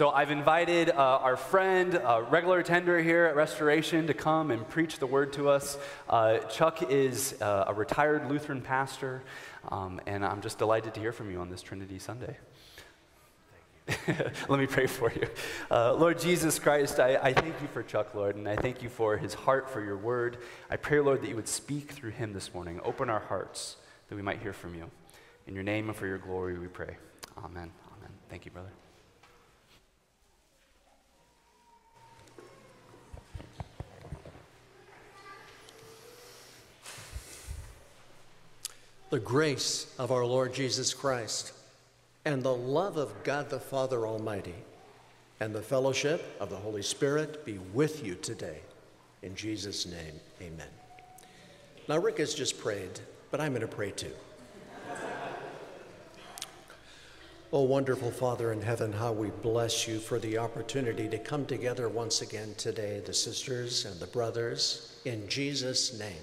So I've invited uh, our friend, uh, regular attender here at Restoration, to come and preach the word to us. Uh, Chuck is uh, a retired Lutheran pastor, um, and I'm just delighted to hear from you on this Trinity Sunday. Let me pray for you. Uh, Lord Jesus Christ, I, I thank you for Chuck, Lord, and I thank you for his heart for your word. I pray, Lord, that you would speak through him this morning. Open our hearts that we might hear from you. In your name and for your glory, we pray. Amen. Amen. Thank you, brother. The grace of our Lord Jesus Christ and the love of God the Father Almighty and the fellowship of the Holy Spirit be with you today. In Jesus' name, amen. Now, Rick has just prayed, but I'm going to pray too. Oh, wonderful Father in heaven, how we bless you for the opportunity to come together once again today, the sisters and the brothers, in Jesus' name,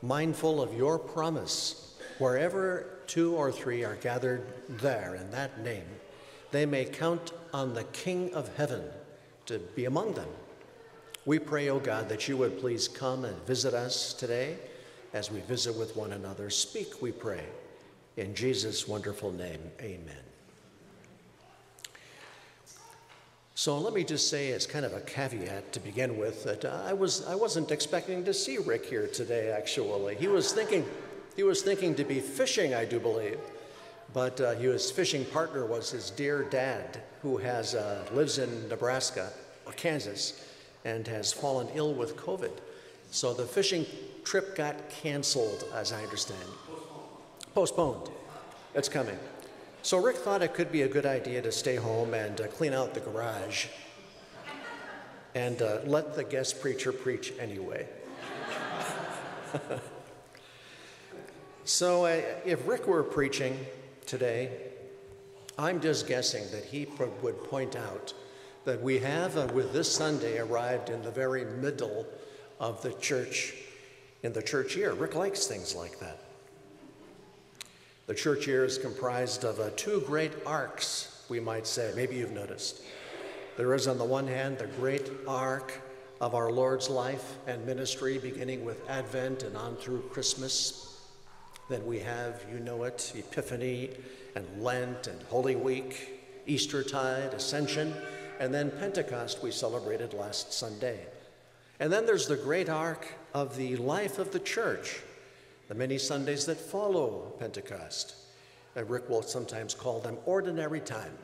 mindful of your promise, wherever two or three are gathered there in that name, they may count on the King of heaven to be among them. We pray, O oh God, that you would please come and visit us today as we visit with one another. Speak, we pray. In Jesus' wonderful name, amen. So let me just say, as kind of a caveat to begin with, that I, was, I wasn't expecting to see Rick here today, actually. He was thinking, he was thinking to be fishing, I do believe, but uh, his fishing partner was his dear dad, who has, uh, lives in Nebraska, or Kansas, and has fallen ill with COVID. So the fishing trip got canceled, as I understand. Postponed. It's coming. So Rick thought it could be a good idea to stay home and uh, clean out the garage and uh, let the guest preacher preach anyway. so uh, if Rick were preaching today, I'm just guessing that he would point out that we have, uh, with this Sunday, arrived in the very middle of the church, in the church year. Rick likes things like that. The church year is comprised of uh, two great arcs, we might say. Maybe you've noticed. There is, on the one hand, the great arc of our Lord's life and ministry, beginning with Advent and on through Christmas. Then we have, you know it, Epiphany and Lent and Holy Week, Eastertide, Ascension, and then Pentecost we celebrated last Sunday. And then there's the great arc of the life of the church the many Sundays that follow Pentecost. Uh, Rick will sometimes call them ordinary time,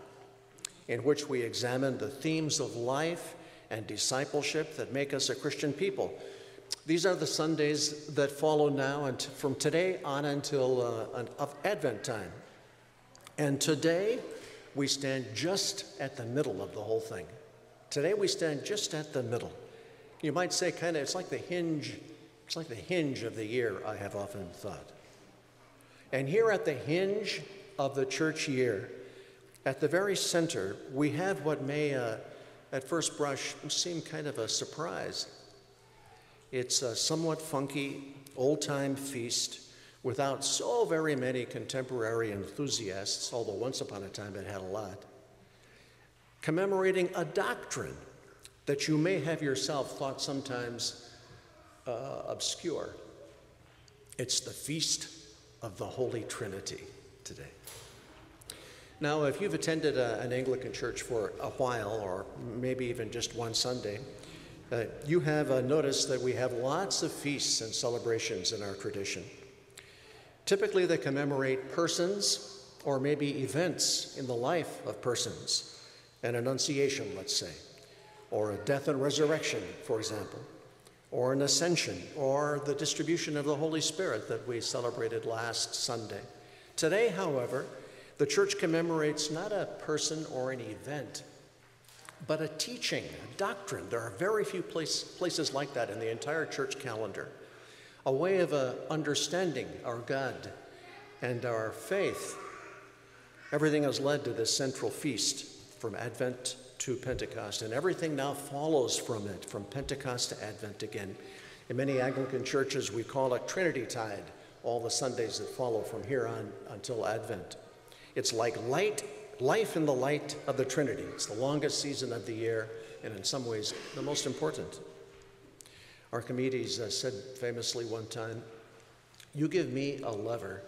in which we examine the themes of life and discipleship that make us a Christian people. These are the Sundays that follow now and from today on until uh, of Advent time. And today we stand just at the middle of the whole thing. Today we stand just at the middle. You might say, kind of, it's like the hinge it's like the hinge of the year, I have often thought. And here at the hinge of the church year, at the very center, we have what may, uh, at first brush, seem kind of a surprise. It's a somewhat funky, old time feast without so very many contemporary enthusiasts, although once upon a time it had a lot, commemorating a doctrine that you may have yourself thought sometimes uh, obscure. It's the feast of the Holy Trinity today. Now, if you've attended a, an Anglican church for a while, or maybe even just one Sunday, uh, you have uh, noticed that we have lots of feasts and celebrations in our tradition. Typically, they commemorate persons or maybe events in the life of persons, an annunciation, let's say, or a death and resurrection, for example or an ascension, or the distribution of the Holy Spirit that we celebrated last Sunday. Today, however, the church commemorates not a person or an event, but a teaching, a doctrine. There are very few place, places like that in the entire church calendar. A way of uh, understanding our God and our faith. Everything has led to this central feast from Advent to Pentecost, and everything now follows from it, from Pentecost to Advent again. In many Anglican churches, we call it Trinity Tide, all the Sundays that follow from here on until Advent. It's like light Life in the light of the Trinity. It's the longest season of the year, and in some ways, the most important. Archimedes uh, said famously one time, You give me a lever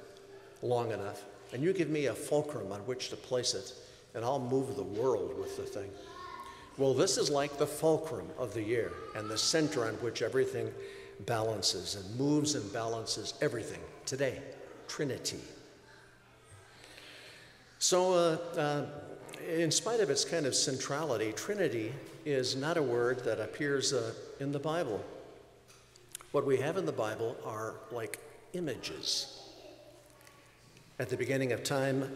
long enough, and you give me a fulcrum on which to place it, and I'll move the world with the thing. Well, this is like the fulcrum of the year and the center on which everything balances and moves and balances everything today Trinity. So, uh, uh, in spite of its kind of centrality, Trinity is not a word that appears uh, in the Bible. What we have in the Bible are like images. At the beginning of time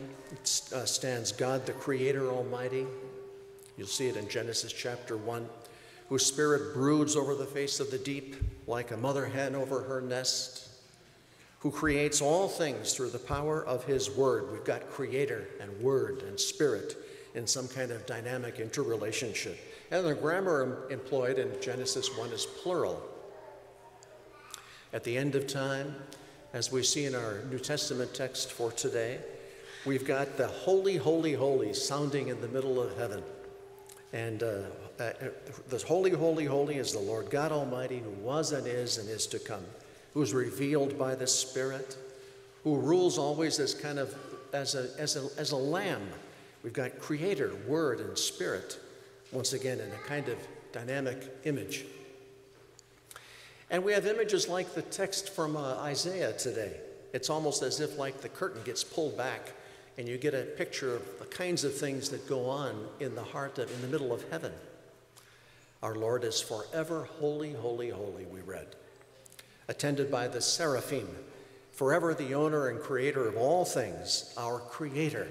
uh, stands God, the Creator Almighty. You'll see it in Genesis chapter 1, whose spirit broods over the face of the deep like a mother hen over her nest, who creates all things through the power of his word. We've got creator and word and spirit in some kind of dynamic interrelationship. And the grammar employed in Genesis 1 is plural. At the end of time, as we see in our New Testament text for today, we've got the holy, holy, holy sounding in the middle of heaven. And uh, uh, the holy, holy, holy is the Lord God Almighty, who was and is and is to come, who is revealed by the Spirit, who rules always as kind of as a, as a, as a lamb. We've got Creator, Word, and Spirit, once again in a kind of dynamic image. And we have images like the text from uh, Isaiah today. It's almost as if like the curtain gets pulled back and you get a picture of the kinds of things that go on in the heart of, in the middle of heaven. Our Lord is forever holy, holy, holy, we read, attended by the seraphim, forever the owner and creator of all things, our creator.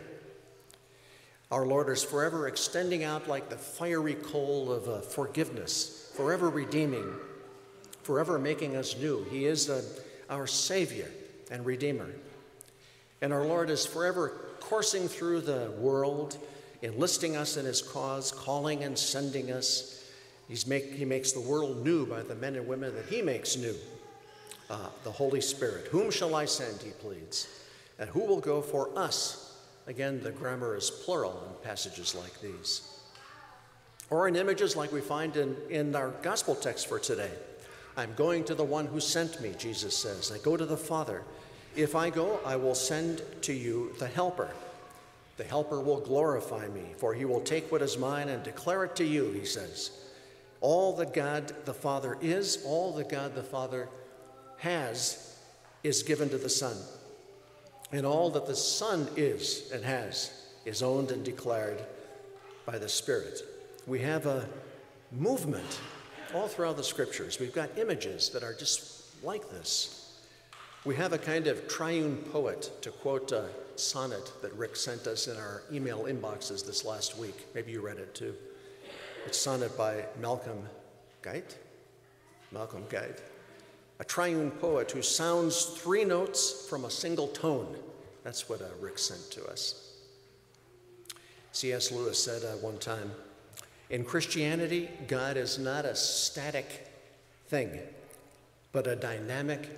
Our Lord is forever extending out like the fiery coal of uh, forgiveness, forever redeeming, forever making us new. He is uh, our Savior and Redeemer. And our Lord is forever coursing through the world, enlisting us in His cause, calling and sending us. Make, he makes the world new by the men and women that He makes new. Uh, the Holy Spirit. Whom shall I send, He pleads. And who will go for us? Again, the grammar is plural in passages like these. Or in images like we find in, in our gospel text for today. I'm going to the one who sent me, Jesus says. I go to the Father. If I go, I will send to you the Helper. The Helper will glorify me, for he will take what is mine and declare it to you, he says. All that God the Father is, all that God the Father has, is given to the Son. And all that the Son is and has is owned and declared by the Spirit. We have a movement all throughout the scriptures. We've got images that are just like this. We have a kind of triune poet, to quote a sonnet that Rick sent us in our email inboxes this last week. Maybe you read it too. It's sonnet by Malcolm Guite. Malcolm Guite. A triune poet who sounds three notes from a single tone. That's what uh, Rick sent to us. C.S. Lewis said uh, one time, in Christianity, God is not a static thing, but a dynamic,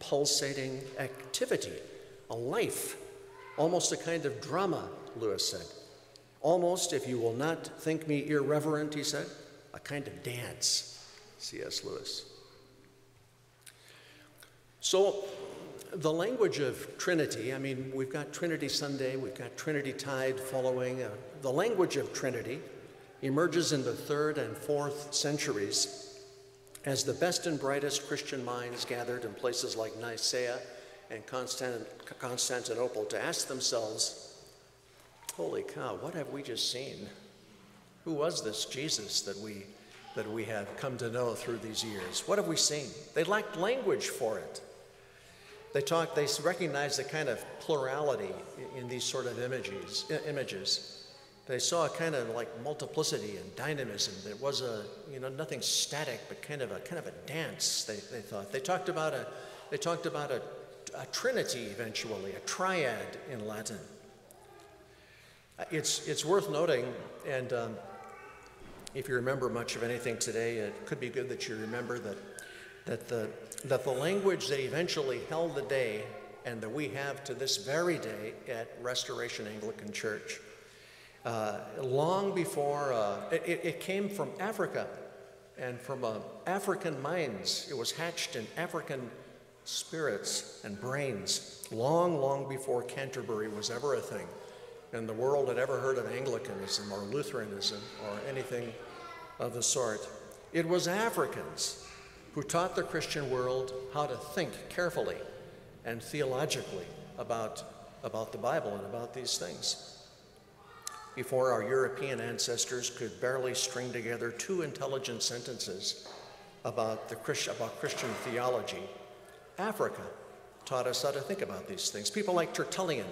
pulsating activity, a life, almost a kind of drama, Lewis said. Almost, if you will not think me irreverent, he said, a kind of dance, C.S. Lewis. So, the language of Trinity, I mean, we've got Trinity Sunday, we've got Trinity Tide following. Uh, the language of Trinity emerges in the third and fourth centuries as the best and brightest Christian minds gathered in places like Nicaea and Constantinople to ask themselves, Holy cow, what have we just seen? Who was this Jesus that we, that we have come to know through these years? What have we seen? They lacked language for it. They talked, they recognized the kind of plurality in these sort of images. images. They saw a kind of like multiplicity and dynamism. There was a, you know, nothing static, but kind of a kind of a dance. They, they thought. They talked about a, they talked about a, a trinity eventually, a triad in Latin. Uh, it's it's worth noting, and um, if you remember much of anything today, it could be good that you remember that that the that the language that eventually held the day and that we have to this very day at Restoration Anglican Church Uh, long before, uh, it, it, came from Africa and from uh, African minds. It was hatched in African spirits and brains long, long before Canterbury was ever a thing and the world had ever heard of Anglicanism or Lutheranism or anything of the sort. It was Africans who taught the Christian world how to think carefully and theologically about, about the Bible and about these things. Before our European ancestors could barely string together two intelligent sentences about, the about Christian theology, Africa taught us how to think about these things. People like Tertullian,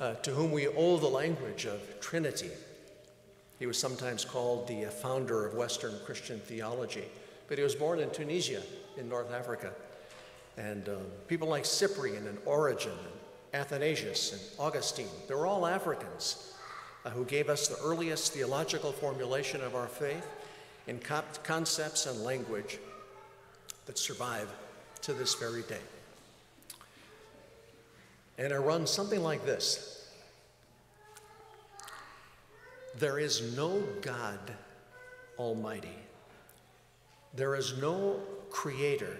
uh, to whom we owe the language of Trinity. He was sometimes called the founder of Western Christian theology, but he was born in Tunisia in North Africa. And um, people like Cyprian and Origen and Athanasius and Augustine, they were all Africans uh, who gave us the earliest theological formulation of our faith in co- concepts and language that survive to this very day. And it runs something like this There is no God Almighty, there is no creator,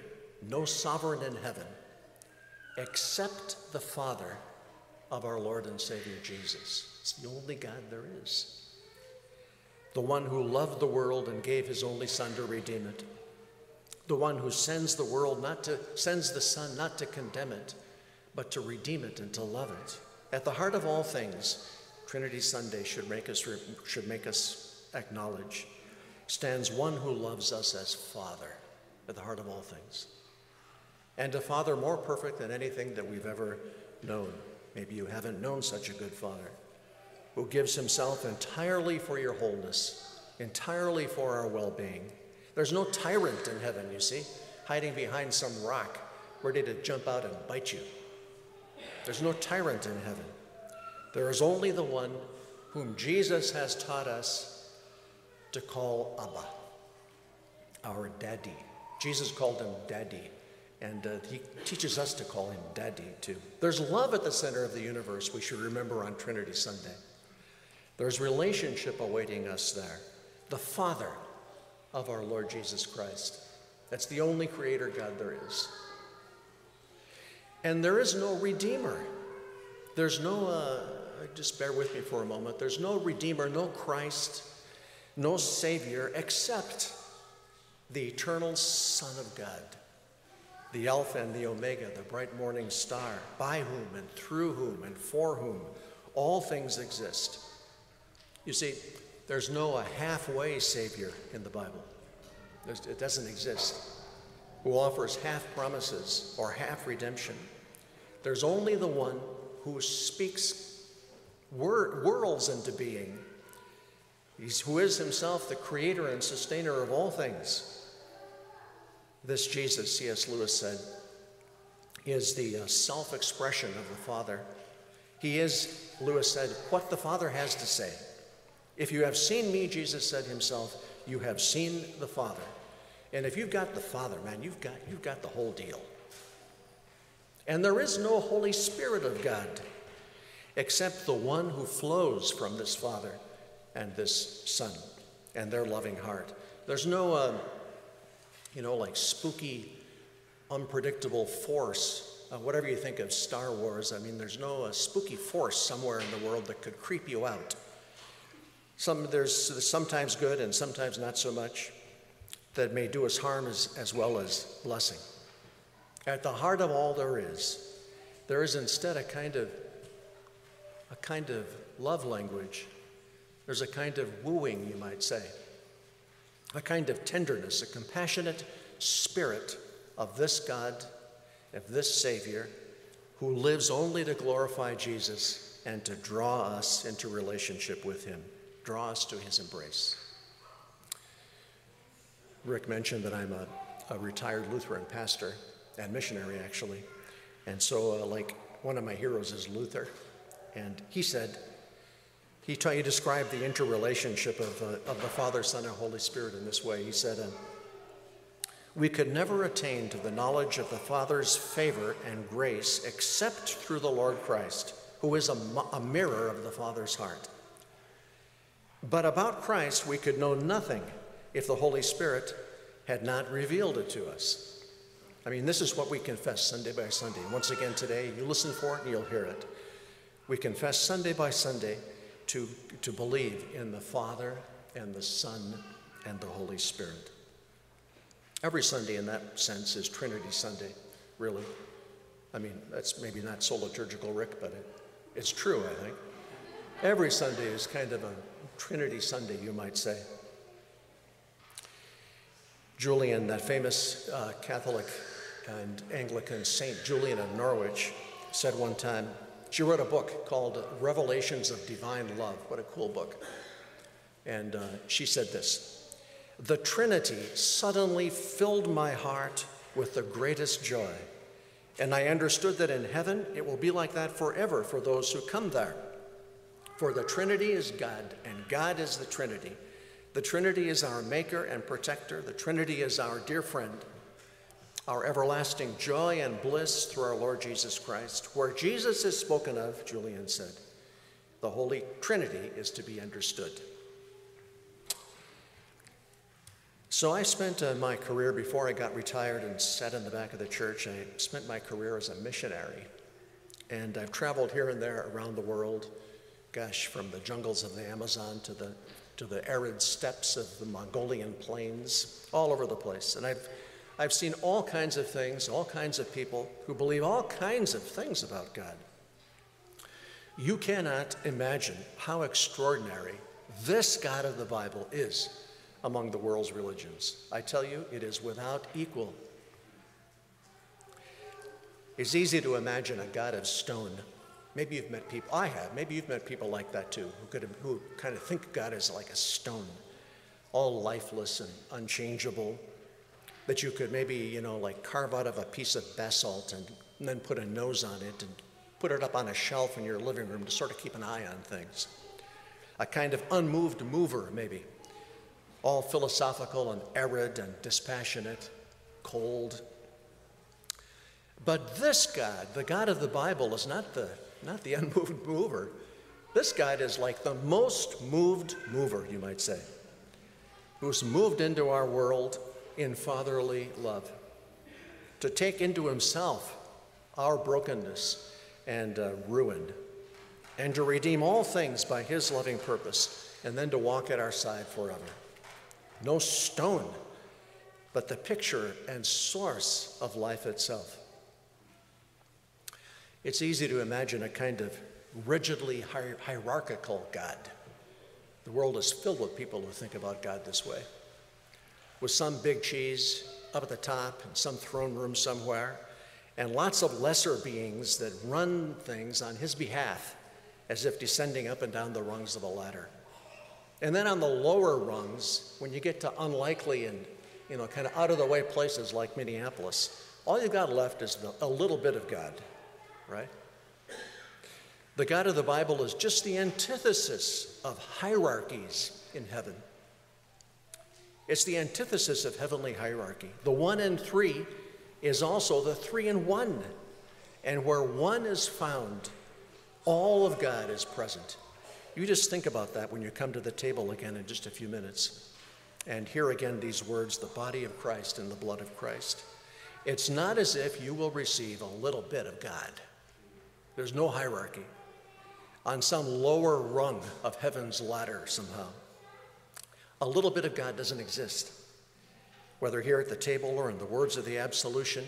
no sovereign in heaven, except the Father of our Lord and Savior Jesus. It's the only God there is. The one who loved the world and gave his only Son to redeem it. The one who sends the world not to sends the Son not to condemn it, but to redeem it and to love it. At the heart of all things, Trinity Sunday should make us, should make us acknowledge, stands one who loves us as Father at the heart of all things. And a Father more perfect than anything that we've ever known. Maybe you haven't known such a good Father who gives himself entirely for your wholeness, entirely for our well being. There's no tyrant in heaven, you see, hiding behind some rock, ready to jump out and bite you. There's no tyrant in heaven. There is only the one whom Jesus has taught us to call Abba, our daddy. Jesus called him daddy, and uh, he teaches us to call him daddy too. There's love at the center of the universe, we should remember on Trinity Sunday. There's relationship awaiting us there. The Father of our Lord Jesus Christ. That's the only creator God there is. And there is no Redeemer. There's no, uh, just bear with me for a moment. There's no Redeemer, no Christ, no Savior except the eternal Son of God, the Alpha and the Omega, the bright morning star, by whom and through whom and for whom all things exist. You see, there's no a halfway Savior in the Bible. There's, it doesn't exist who offers half promises or half redemption. There's only the one who speaks wor- worlds into being, He's, who is himself the creator and sustainer of all things. This Jesus, C.S. Lewis said, is the uh, self expression of the Father. He is, Lewis said, what the Father has to say. If you have seen me, Jesus said himself, you have seen the Father. And if you've got the Father, man, you've got, you've got the whole deal. And there is no Holy Spirit of God except the one who flows from this Father and this Son and their loving heart. There's no, uh, you know, like spooky, unpredictable force. Uh, whatever you think of Star Wars, I mean, there's no uh, spooky force somewhere in the world that could creep you out. Some, there's, there's sometimes good and sometimes not so much that may do us harm as, as well as blessing. At the heart of all there is, there is instead a kind of a kind of love language. There's a kind of wooing, you might say, a kind of tenderness, a compassionate spirit of this God, of this Savior, who lives only to glorify Jesus and to draw us into relationship with Him, draw us to His embrace. Rick mentioned that I'm a, a retired Lutheran pastor and missionary, actually. And so, uh, like, one of my heroes is Luther. And he said, he, t- he described the interrelationship of, uh, of the Father, Son, and Holy Spirit in this way. He said, uh, We could never attain to the knowledge of the Father's favor and grace except through the Lord Christ, who is a, a mirror of the Father's heart. But about Christ, we could know nothing if the Holy Spirit had not revealed it to us. I mean, this is what we confess Sunday by Sunday. Once again, today, you listen for it and you'll hear it. We confess Sunday by Sunday to, to believe in the Father and the Son and the Holy Spirit. Every Sunday, in that sense, is Trinity Sunday, really. I mean, that's maybe not so liturgical, Rick, but it, it's true, I think. Every Sunday is kind of a Trinity Sunday, you might say. Julian, that famous uh, Catholic and Anglican saint, Julian of Norwich, said one time, she wrote a book called Revelations of Divine Love. What a cool book. And uh, she said this The Trinity suddenly filled my heart with the greatest joy. And I understood that in heaven it will be like that forever for those who come there. For the Trinity is God, and God is the Trinity. The Trinity is our maker and protector. The Trinity is our dear friend, our everlasting joy and bliss through our Lord Jesus Christ. Where Jesus is spoken of, Julian said, the Holy Trinity is to be understood. So I spent uh, my career before I got retired and sat in the back of the church. I spent my career as a missionary. And I've traveled here and there around the world gosh, from the jungles of the Amazon to the, to the arid steppes of the Mongolian plains, all over the place. And I've, I've seen all kinds of things, all kinds of people who believe all kinds of things about God. You cannot imagine how extraordinary this God of the Bible is among the world's religions. I tell you, it is without equal. It's easy to imagine a God of stone Maybe you've met people, I have, maybe you've met people like that too, who, could, who kind of think God is like a stone, all lifeless and unchangeable, that you could maybe, you know, like carve out of a piece of basalt and, then put a nose on it and put it up on a shelf in your living room to sort of keep an eye on things. A kind of unmoved mover, maybe, all philosophical and arid and dispassionate, cold. But this God, the God of the Bible, is not the not the unmoved mover. This God is like the most moved mover, you might say, who's moved into our world in fatherly love to take into himself our brokenness and uh, ruin, and to redeem all things by his loving purpose, and then to walk at our side forever. No stone, but the picture and source of life itself. It's easy to imagine a kind of rigidly hier- hierarchical God. The world is filled with people who think about God this way. With some big cheese up at the top in some throne room somewhere, and lots of lesser beings that run things on his behalf as if descending up and down the rungs of a ladder. And then on the lower rungs, when you get to unlikely and you know, kind of out of the way places like Minneapolis, all you've got left is a little bit of God right? The God of the Bible is just the antithesis of hierarchies in heaven. It's the antithesis of heavenly hierarchy. The one and three is also the three and one. And where one is found, all of God is present. You just think about that when you come to the table again in just a few minutes and hear again these words the body of Christ and the blood of Christ. It's not as if you will receive a little bit of God. There's no hierarchy. On some lower rung of heaven's ladder, somehow. A little bit of God doesn't exist. Whether here at the table or in the words of the absolution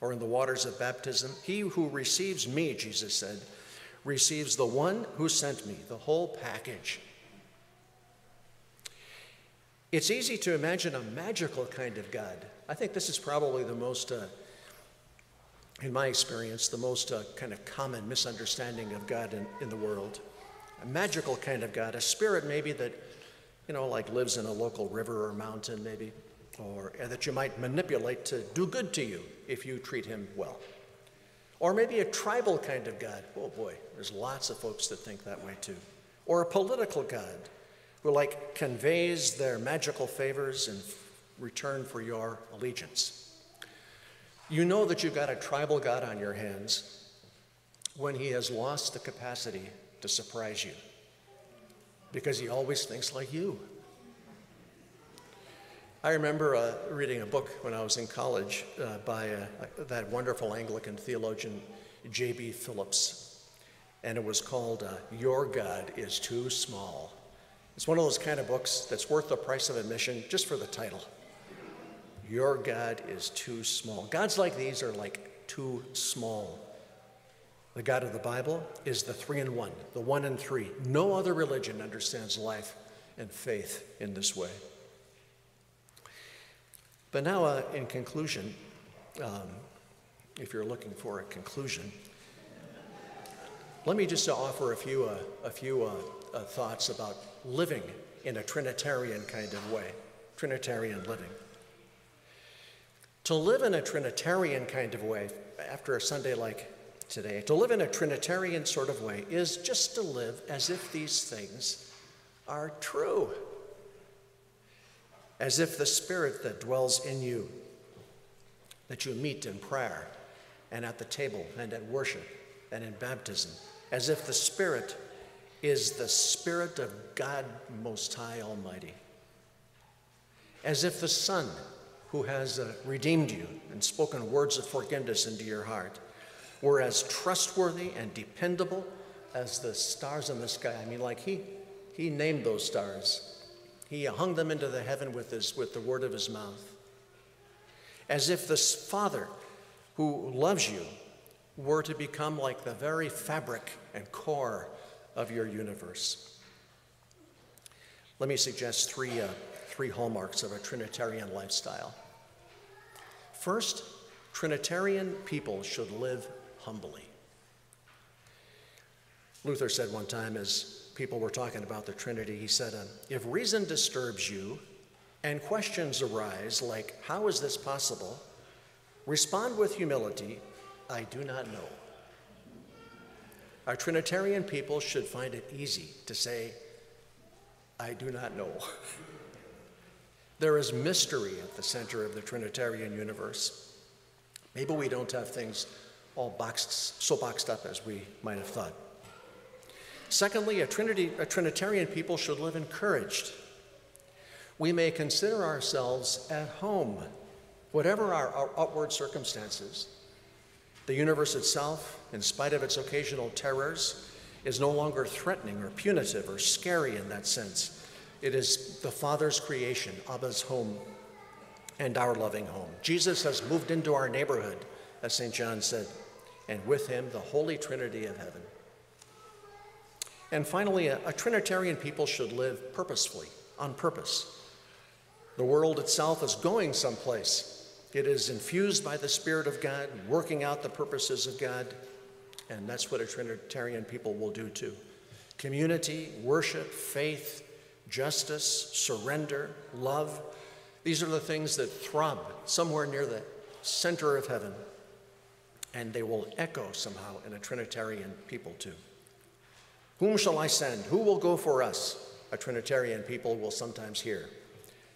or in the waters of baptism, he who receives me, Jesus said, receives the one who sent me, the whole package. It's easy to imagine a magical kind of God. I think this is probably the most uh, in my experience, the most uh, kind of common misunderstanding of God in, in the world. A magical kind of God, a spirit maybe that, you know, like lives in a local river or mountain, maybe, or uh, that you might manipulate to do good to you if you treat him well. Or maybe a tribal kind of God. Oh boy, there's lots of folks that think that way too. Or a political God who, like, conveys their magical favors in return for your allegiance. You know that you've got a tribal God on your hands when he has lost the capacity to surprise you. Because he always thinks like you. I remember uh, reading a book when I was in college uh, by uh, that wonderful Anglican theologian J.B. Phillips, and it was called uh, Your God is Too Small. It's one of those kind of books that's worth the price of admission just for the title. Your God is too small. Gods like these are like too small. The God of the Bible is the three in one, the one in three. No other religion understands life and faith in this way. But now, uh, in conclusion, um, if you're looking for a conclusion, let me just offer a few, uh, a few uh, uh, thoughts about living in a Trinitarian kind of way, Trinitarian living. To live in a Trinitarian kind of way, after a Sunday like today, to live in a Trinitarian sort of way is just to live as if these things are true. As if the Spirit that dwells in you, that you meet in prayer and at the table and at worship and in baptism, as if the Spirit is the Spirit of God Most High Almighty. As if the Son, who has uh, redeemed you and spoken words of forgiveness into your heart, were as trustworthy and dependable as the stars in the sky. I mean, like he, he named those stars. He hung them into the heaven with, his, with the word of his mouth. As if this Father who loves you were to become like the very fabric and core of your universe. Let me suggest three, uh, three hallmarks of a Trinitarian lifestyle. First, Trinitarian people should live humbly. Luther said one time, as people were talking about the Trinity, he said, uh, If reason disturbs you and questions arise, like, How is this possible? respond with humility, I do not know. Our Trinitarian people should find it easy to say, I do not know. there is mystery at the center of the Trinitarian universe. Maybe we don't have things all boxed, so boxed up as we might have thought. Secondly, a, Trinity, a Trinitarian people should live encouraged. We may consider ourselves at home, whatever our, our outward circumstances. The universe itself, in spite of its occasional terrors, is no longer threatening or punitive or scary in that sense. It is the Father's creation, Abba's home, and our loving home. Jesus has moved into our neighborhood, as St. John said, and with him the Holy Trinity of heaven. And finally, a, a Trinitarian people should live purposefully, on purpose. The world itself is going someplace. It is infused by the Spirit of God, working out the purposes of God, and that's what a Trinitarian people will do too. Community, worship, faith, justice, surrender, love. These are the things that throb somewhere near the center of heaven, and they will echo somehow in a Trinitarian people too. Whom shall I send? Who will go for us? A Trinitarian people will sometimes hear.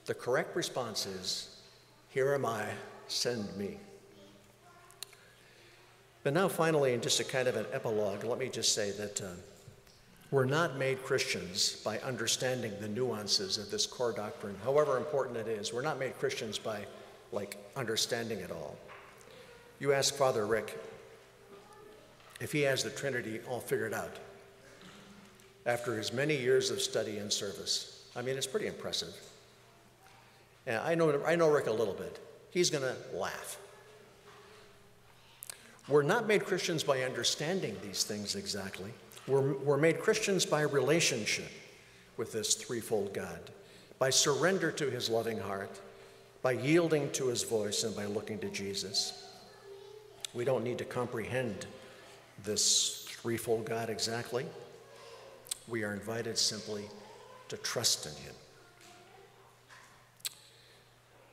The correct response is, here am I, send me. But now, finally, in just a kind of an epilogue, let me just say that uh, we're not made Christians by understanding the nuances of this core doctrine, however important it is. We're not made Christians by, like, understanding it all. You ask Father Rick if he has the Trinity all figured out after his many years of study and service. I mean, it's pretty impressive. And I know, I know Rick a little bit. He's going to laugh. We're not made Christians by understanding these things exactly. We're, we're made Christians by relationship with this threefold God, by surrender to his loving heart, by yielding to his voice, and by looking to Jesus. We don't need to comprehend this threefold God exactly. We are invited simply to trust in him.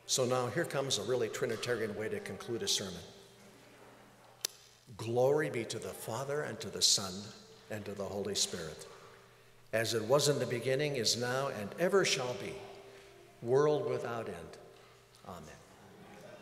So now here comes a really Trinitarian way to conclude a sermon. Glory be to the Father and to the Son and to the Holy Spirit, as it was in the beginning, is now, and ever shall be, world without end. Amen.